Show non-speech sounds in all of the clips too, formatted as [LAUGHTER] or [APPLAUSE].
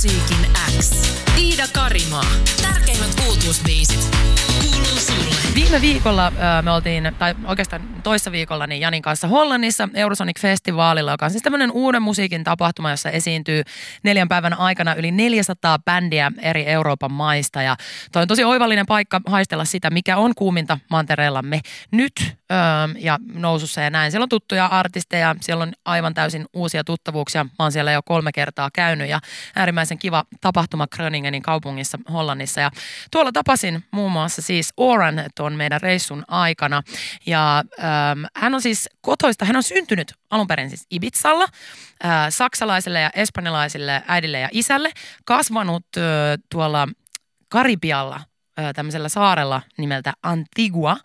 Musiikin X. Iida Karimaa. Tärkeimmät Kuuluu sulle. Viime viikolla me oltiin, tai oikeastaan toissa viikolla, niin Janin kanssa Hollannissa Eurosonic-festivaalilla, joka on siis tämmöinen uuden musiikin tapahtuma, jossa esiintyy neljän päivän aikana yli 400 bändiä eri Euroopan maista. Ja toi on tosi oivallinen paikka haistella sitä, mikä on kuuminta mantereellamme nyt öö, ja nousussa ja näin. Siellä on tuttuja artisteja, siellä on aivan täysin uusia tuttavuuksia. Mä oon siellä jo kolme kertaa käynyt ja äärimmäisen kiva tapahtuma Gröningenin kaupungissa Hollannissa. Ja tuolla tapasin muun muassa siis Oran tuon meidän reissun aikana. Ja ähm, hän on siis kotoista, hän on syntynyt alun perin siis Ibizalla, äh, saksalaiselle ja espanjalaiselle äidille ja isälle, kasvanut äh, tuolla Karibialla tämmöisellä saarella nimeltä Antigua.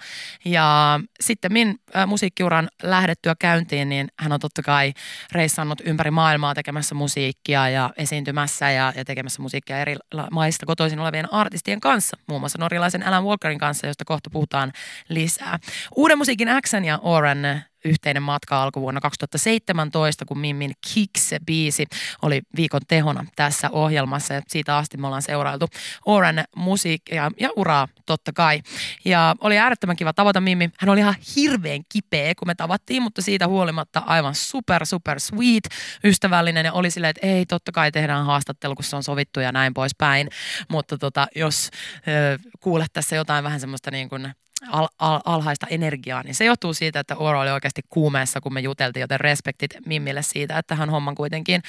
Ja sitten min musiikkiuran lähdettyä käyntiin, niin hän on totta kai reissannut ympäri maailmaa tekemässä musiikkia ja esiintymässä ja, ja tekemässä musiikkia eri maista kotoisin olevien artistien kanssa. Muun muassa norjalaisen Alan Walkerin kanssa, josta kohta puhutaan lisää. Uuden musiikin Xen ja Oren yhteinen matka alkoi vuonna 2017, kun Mimmin Kicks-biisi oli viikon tehona tässä ohjelmassa. Ja siitä asti me ollaan seurailtu Oren musiikkia ja uraa totta kai. Ja oli äärettömän kiva tavata Mimmi. Hän oli ihan hirveän kipeä, kun me tavattiin, mutta siitä huolimatta aivan super, super sweet, ystävällinen ja oli silleen, että ei, totta kai tehdään haastattelu, kun se on sovittu ja näin poispäin. Mutta tota, jos kuulet tässä jotain vähän semmoista niin kuin al, al, alhaista energiaa, niin se johtuu siitä, että Oro oli oikeasti kuumeessa, kun me juteltiin, joten respektit Mimmille siitä, että hän homman kuitenkin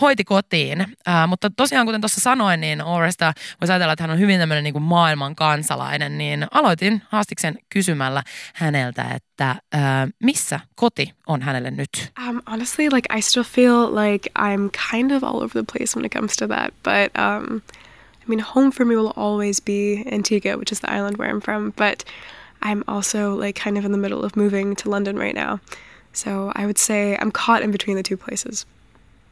hoiti kotiin. Ää, mutta tosiaan, kuten tuossa sanoin, niin Oresta voisi ajatella, että hän on hyvin tämmöinen niin maailman kansalainen, niin aloitin haastiksen kysymällä häneltä, että ää, missä koti on hänelle nyt? Um, honestly, like I still feel like I'm kind of all over the place when it comes to that, but um, I mean, home for me will always be Antigua, which is the island where I'm from, but I'm also like kind of in the middle of moving to London right now. So I would say I'm caught in between the two places.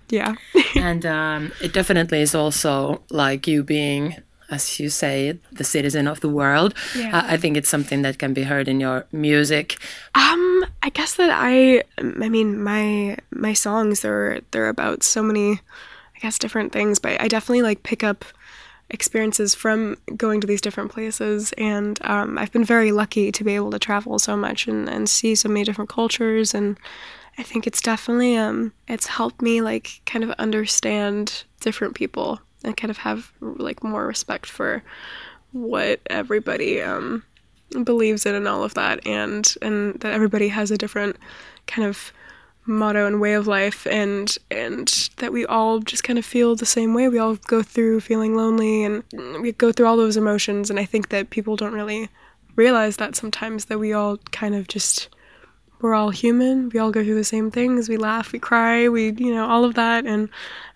Yeah. [LAUGHS] and um, it definitely is also like you being, as you say, the citizen of the world. Yeah. Uh, I think it's something that can be heard in your music. Um, I guess that I, I mean, my my songs they're they're about so many, I guess, different things. But I definitely like pick up experiences from going to these different places. And um, I've been very lucky to be able to travel so much and, and see so many different cultures. And I think it's definitely um, it's helped me like kind of understand different people and kind of have like more respect for what everybody um, believes in and all of that, and and that everybody has a different kind of motto and way of life and and that we all just kind of feel the same way. We all go through feeling lonely and we go through all those emotions and i think that people don't really realize that sometimes that we all kind of just we're all human. We all go through the same things. We laugh we cry we you know all of that and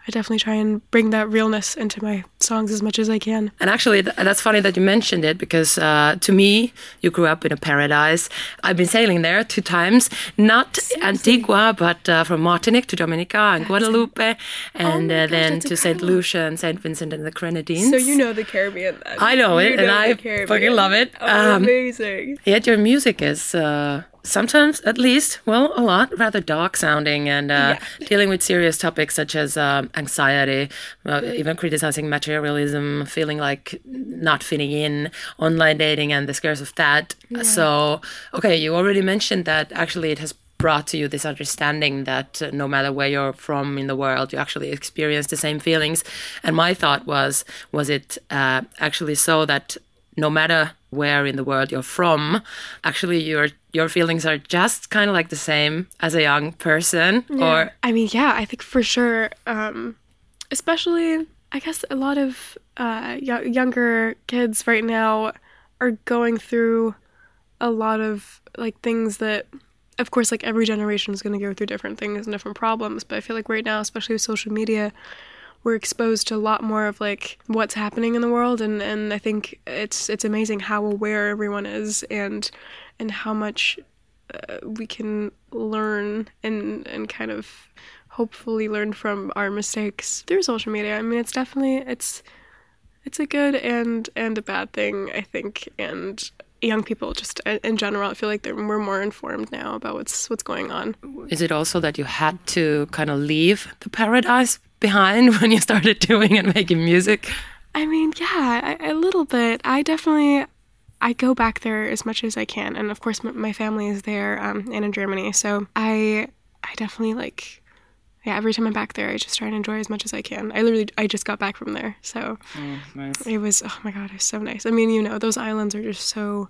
I definitely try and bring that realness into my songs as much as I can. And actually, th- that's funny that you mentioned it because uh, to me, you grew up in a paradise. I've been sailing there two times, not Seriously? Antigua, but uh, from Martinique to Dominica and Guadeloupe, and oh uh, gosh, then to St. Lucia and St. Vincent and the Grenadines. So you know the Caribbean then. I know you it, and I fucking love it. Oh, um, amazing. Yet your music is uh, sometimes, at least, well, a lot, rather dark sounding and uh, Yeah. [LAUGHS] dealing with serious topics such as um, anxiety, uh, even criticizing materialism, feeling like not fitting in, online dating, and the scares of that. So, okay, you already mentioned that actually it has brought to you this understanding that uh, no matter where you're from in the world, you actually experience the same feelings. And my thought was, was it uh, actually so that no matter where in the world you're from, actually your your feelings are just kind of like the same as a young person, or I mean, yeah, I think for sure, um, especially, I guess a lot of uh, y- younger kids right now are going through a lot of like things that, of course, like every generation is going to go through different things and different problems. But I feel like right now, especially with social media, we're exposed to a lot more of like what's happening in the world, and and I think it's it's amazing how aware everyone is and and how much uh, we can learn and and kind of hopefully learn from our mistakes through social media. I mean, it's definitely it's it's a good and and a bad thing, I think. And young people just in general. I feel like we're more informed now about what's what's going on. Is it also that you had to kind of leave the paradise behind [LAUGHS] when you started doing and making music? I mean, yeah, a little bit. I definitely I go back there as much as I can, and of course, my family is there um, and in Germany. So I I definitely like yeah, every time I'm back there, I just try and enjoy as much as I can. I literally, I just got back from there, so oh, nice. it was. Oh my god, it was so nice. I mean, you know, those islands are just so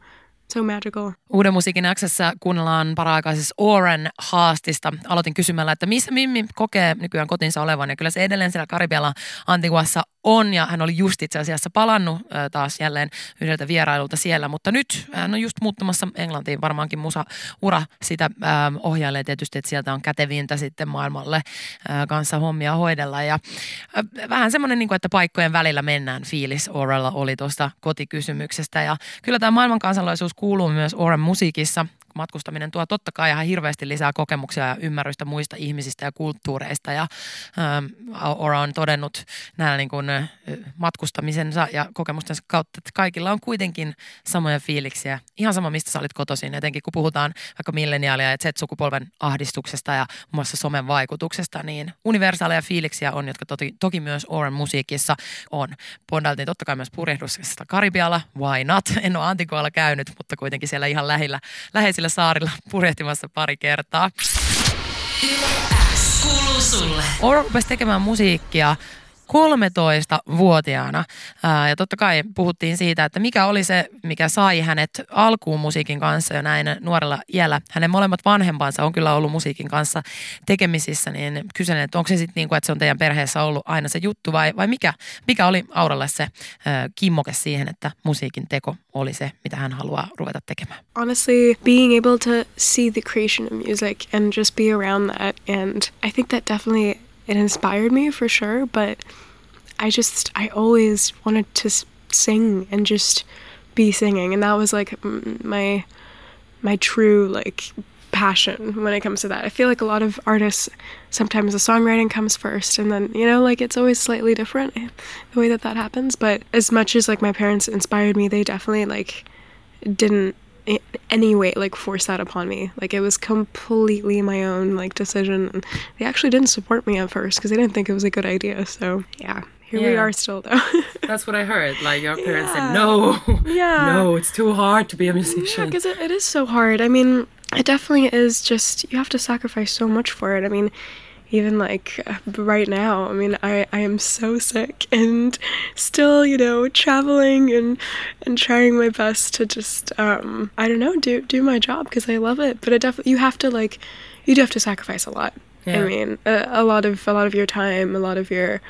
So magical. Uuden musiikin Xssä kuunnellaan paraaikaisessa Oren haastista. Aloitin kysymällä, että missä Mimmi kokee nykyään kotinsa olevan. Ja kyllä se edelleen siellä Karibialla Antiguassa on ja hän oli just itse asiassa palannut taas jälleen yhdeltä vierailulta siellä. Mutta nyt hän on just muuttamassa Englantiin varmaankin musa-ura sitä äh, ohjailee tietysti, että sieltä on kätevintä sitten maailmalle kanssa hommia hoidella. Ja äh, vähän semmoinen, niin kuin, että paikkojen välillä mennään fiilis Orella oli tuosta kotikysymyksestä. Ja kyllä tämä maailman kansalaisuus kuuluu myös Oren musiikissa matkustaminen tuo totta kai ihan hirveästi lisää kokemuksia ja ymmärrystä muista ihmisistä ja kulttuureista. Ja ähm, Aura on todennut näillä niin kuin, matkustamisensa ja kokemustensa kautta, että kaikilla on kuitenkin samoja fiiliksiä. Ihan sama, mistä sä olit kotoisin. Etenkin kun puhutaan vaikka milleniaalia ja Z-sukupolven ahdistuksesta ja muun muassa somen vaikutuksesta, niin universaaleja fiiliksiä on, jotka toki, toki myös Oren musiikissa on. Bondailtiin totta kai myös purjehduksesta Karibialla, why not? En ole Antikoalla käynyt, mutta kuitenkin siellä ihan lähellä, läheisillä sillä saarilla [LAUGHS] purjehtimassa pari kertaa. Kuuluu sulle. Oro rupesi tekemään musiikkia 13-vuotiaana. ja totta kai puhuttiin siitä, että mikä oli se, mikä sai hänet alkuun musiikin kanssa jo näin nuorella iällä. Hänen molemmat vanhempansa on kyllä ollut musiikin kanssa tekemisissä, niin kysyn, että onko se sitten niin kuin, että se on teidän perheessä ollut aina se juttu vai, vai mikä, mikä oli Auralle se kimmoke siihen, että musiikin teko oli se, mitä hän haluaa ruveta tekemään? Honestly, being able to see the creation of music and just be around that and I think that definitely it inspired me for sure, but I just, I always wanted to sing and just be singing. And that was like my, my true like passion when it comes to that. I feel like a lot of artists, sometimes the songwriting comes first and then, you know, like it's always slightly different [LAUGHS] the way that that happens. But as much as like my parents inspired me, they definitely like didn't any way like force that upon me. Like it was completely my own like decision. And they actually didn't support me at first because they didn't think it was a good idea. So yeah, here yeah. we are still though. [LAUGHS] That's what I heard. Like your parents yeah. said, no, yeah, [LAUGHS] no, it's too hard to be a musician. Yeah, because it, it is so hard. I mean, it definitely is. Just you have to sacrifice so much for it. I mean, even like right now. I mean i i am so sick and still you know traveling and and trying my best to just um i don't know do do my job because i love it. But it definitely you have to like you do have to sacrifice a lot. Yeah. i mean a, a lot of a lot of your time a lot of your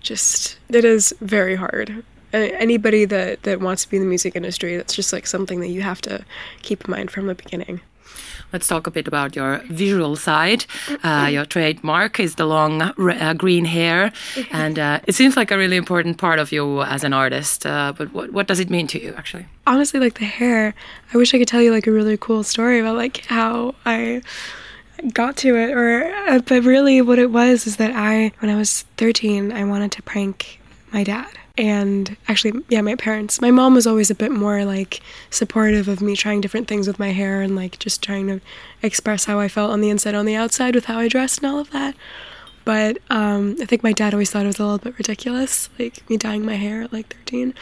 just it is very hard. Anybody that that wants to be in the music industry that's just like something that you have to keep in mind from the beginning let's talk a bit about your visual side. Uh, your trademark is the long uh, green hair, and uh, it seems like a really important part of you as an artist. Uh, but what, what does it mean to you, actually? Honestly, like the hair, I wish I could tell you like a really cool story about like how I got to it or uh, but really what it was is that I when I was 13 I wanted to prank my dad and actually yeah my parents my mom was always a bit more like supportive of me trying different things with my hair and like just trying to express how i felt on the inside on the outside with how i dressed and all of that. But um, i think my dad always thought it was a little bit ridiculous like me dyeing my hair at like 13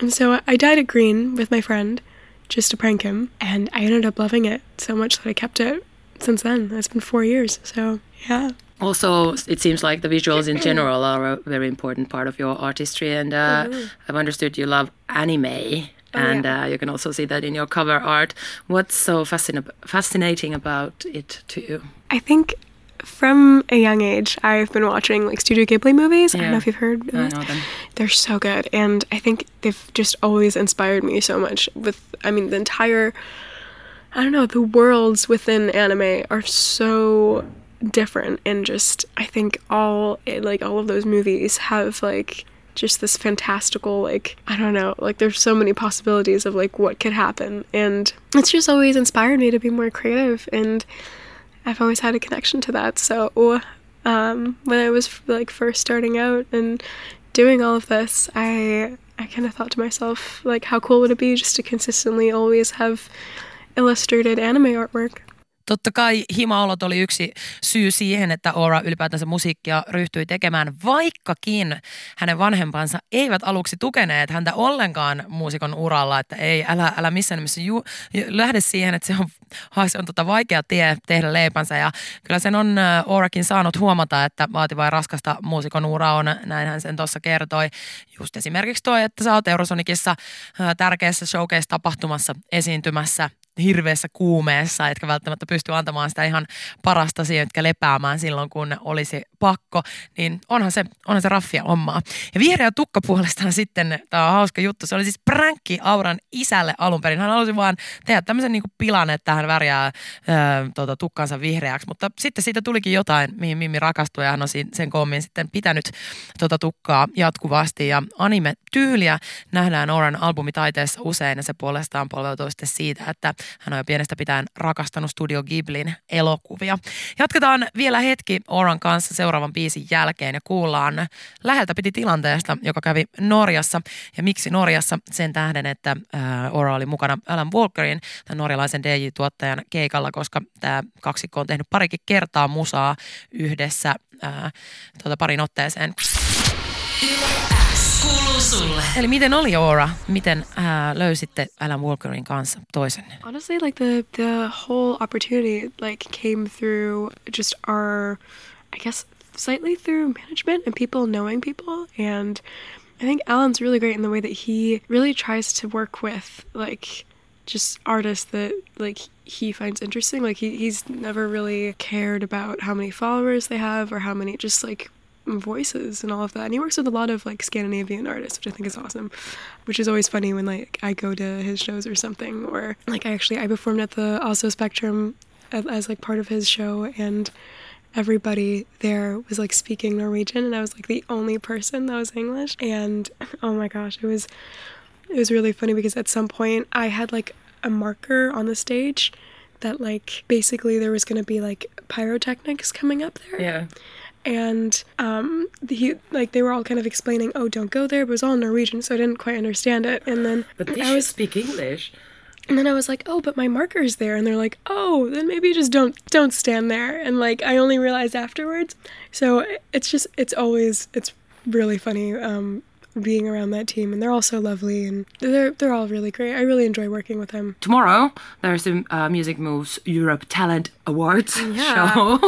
and so i dyed it green with my friend just to prank him and i ended up loving it so much that i kept it since then. It's been four years so yeah also it seems like the visuals in general are a very important part of your artistry and uh, mm-hmm. i've understood you love anime oh, and yeah. uh, you can also see that in your cover art what's so fascin- fascinating about it to you i think from a young age i've been watching like studio ghibli movies yeah. i don't know if you've heard I know them. they're so good and i think they've just always inspired me so much with i mean the entire i don't know the worlds within anime are so different and just I think all like all of those movies have like just this fantastical like I don't know like there's so many possibilities of like what could happen and it's just always inspired me to be more creative and I've always had a connection to that so um, when I was like first starting out and doing all of this I I kind of thought to myself, like, how cool would it be just to consistently always have illustrated anime artwork? Totta kai himaolot oli yksi syy siihen, että Ora ylipäätänsä musiikkia ryhtyi tekemään, vaikkakin hänen vanhempansa eivät aluksi tukeneet häntä ollenkaan muusikon uralla, että ei, älä, älä missään nimessä ju, lähde siihen, että se on, se on tota vaikea tie tehdä leipänsä ja kyllä sen on Orakin saanut huomata, että vaativa ja raskasta muusikon ura on, näin hän sen tuossa kertoi. Just esimerkiksi toi, että sä oot Eurosonikissa tärkeässä showcase-tapahtumassa esiintymässä hirveässä kuumeessa, etkä välttämättä pysty antamaan sitä ihan parasta siihen, jotka lepäämään silloin, kun olisi pakko, niin onhan se, onhan se raffia omaa. Ja vihreä tukka puolestaan sitten, tämä on hauska juttu, se oli siis pränkki Auran isälle alun perin. Hän halusi vaan tehdä tämmöisen niin pilan, että hän värjää ää, tuota, tukkansa vihreäksi, mutta sitten siitä tulikin jotain, mihin Mimmi rakastui ja hän on sen kommin sitten pitänyt tuota tukkaa jatkuvasti ja anime-tyyliä nähdään Auran albumitaiteessa usein ja se puolestaan polveutuu sitten siitä, että hän on jo pienestä pitäen rakastanut Studio Ghiblin elokuvia. Jatketaan vielä hetki Oran kanssa seuraavan biisin jälkeen ja kuullaan läheltä piti tilanteesta, joka kävi Norjassa. Ja miksi Norjassa? Sen tähden, että äh, Ora oli mukana Alan Walkerin, tämän norjalaisen DJ-tuottajan keikalla, koska tämä kaksikko on tehnyt parikin kertaa musaa yhdessä äh, tuota, parin otteeseen. Eli miten oli Aura? Miten ää, löysitte Alan Walkerin kanssa toisen? Honestly, like the the whole opportunity like came through just our, I guess, slightly through management and people knowing people and. I think Alan's really great in the way that he really tries to work with like just artists that like he finds interesting. Like he, he's never really cared about how many followers they have or how many just like voices and all of that. And he works with a lot of like Scandinavian artists, which I think is awesome. Which is always funny when like I go to his shows or something, or like I actually I performed at the Oslo Spectrum as, as like part of his show, and everybody there was like speaking Norwegian, and I was like the only person that was English. And [LAUGHS] oh my gosh, it was it was really funny because at some point I had like a marker on the stage that like basically there was going to be like pyrotechnics coming up there. Yeah and um, he like they were all kind of explaining, "Oh, don't go there," but it was all Norwegian, so I didn't quite understand it. And then but they I was speak English. And then I was like, "Oh, but my marker's there," and they're like, "Oh, then maybe just don't don't stand there." And like I only realized afterwards. So it's just it's always it's really funny um, being around that team, and they're all so lovely, and they're they're all really great. I really enjoy working with them. Tomorrow there's the uh, Music Moves Europe Talent Awards Yeah. [LAUGHS] show,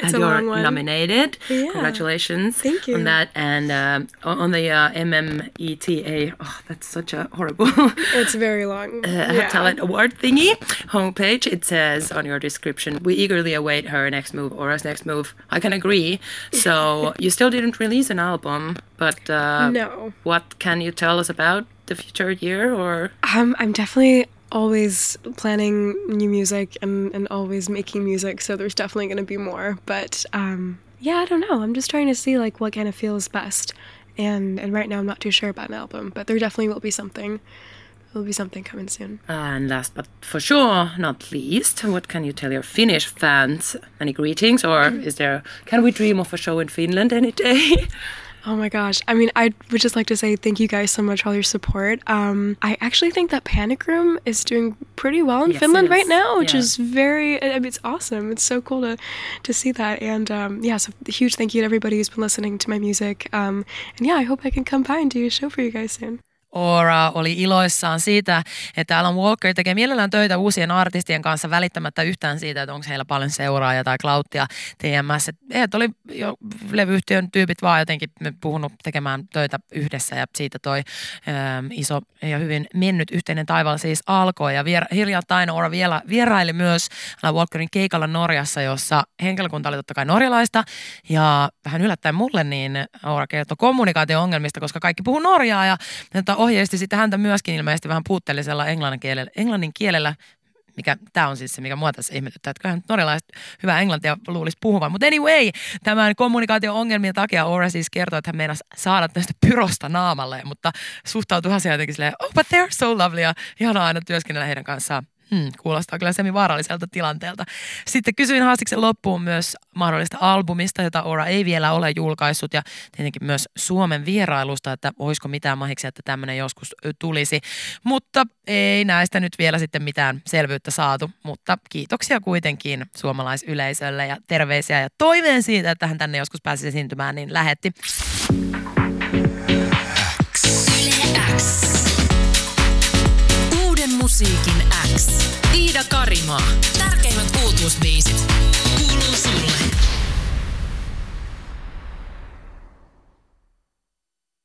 It's and a you're long one. nominated. Yeah. Congratulations Thank you. on that, and um, on on the uh, MMETA. Oh, that's such a horrible. [LAUGHS] It's very long. uh, yeah. talent award thingy homepage. It says on your description, "We eagerly await her next move or us next move." I can agree. So [LAUGHS] you still didn't release an album, but uh, No. What can you tell us about the future year? Or Um, I'm definitely always planning new music and, and always making music, so there's definitely going to be more. But um, yeah, I don't know. I'm just trying to see like what kind of feels best. And and right now I'm not too sure about an album, but there definitely will be something. There will be something coming soon. and last but for sure not least, what can you tell your Finnish fans? Any greetings, or is there? Can we dream of a show in Finland any day? [LAUGHS] Oh my gosh. I mean, I would just like to say thank you guys so much for all your support. Um, I actually think that Panic Room is doing pretty well in Yes, Finland right now, which Yeah. is very, I mean, it's awesome. It's so cool to, to see that. And um, yeah, so huge thank you to everybody who's been listening to my music. Um, and yeah, I hope I can come by and do a show for you guys soon. Ora oli iloissaan siitä, että Alan Walker tekee mielellään töitä uusien artistien kanssa välittämättä yhtään siitä, että onko heillä paljon seuraajia tai klauttia TMS. Että oli jo levyyhtiön tyypit vaan jotenkin puhunut tekemään töitä yhdessä ja siitä toi ähm, iso ja hyvin mennyt yhteinen taival siis alkoi. Ja vier- hiljattain Ora vielä vieraili myös Alan Walkerin keikalla Norjassa, jossa henkilökunta oli totta kai norjalaista ja vähän yllättäen mulle niin Ora kertoi kommunikaatio-ongelmista, koska kaikki puhuu norjaa ja että ohjeisti sitten häntä myöskin ilmeisesti vähän puutteellisella englannin kielellä, englannin kielellä mikä tämä on siis se, mikä mua tässä ihmetyttää, että kyllähän norjalaiset hyvää englantia luulisi puhuvan. Mutta anyway, tämän kommunikaatio-ongelmien takia Ora siis kertoi, että hän meinasi saada tästä pyrosta naamalle, mutta suhtautui asiaan jotenkin silleen, oh but they're so lovely ja ihanaa aina työskennellä heidän kanssaan. Hmm, kuulostaa kyllä semi-vaaralliselta tilanteelta. Sitten kysyin Haastiksen loppuun myös mahdollista albumista, jota Ora ei vielä ole julkaissut ja tietenkin myös Suomen vierailusta, että olisiko mitään mahiksi, että tämmöinen joskus tulisi. Mutta ei näistä nyt vielä sitten mitään selvyyttä saatu, mutta kiitoksia kuitenkin suomalaisyleisölle ja terveisiä ja toiveen siitä, että hän tänne joskus pääsisi esiintymään, niin lähetti. Uuden musiikin X. Iida Karimaa. Tärkeimmät uutuusbiisit. Kuuluu sulle.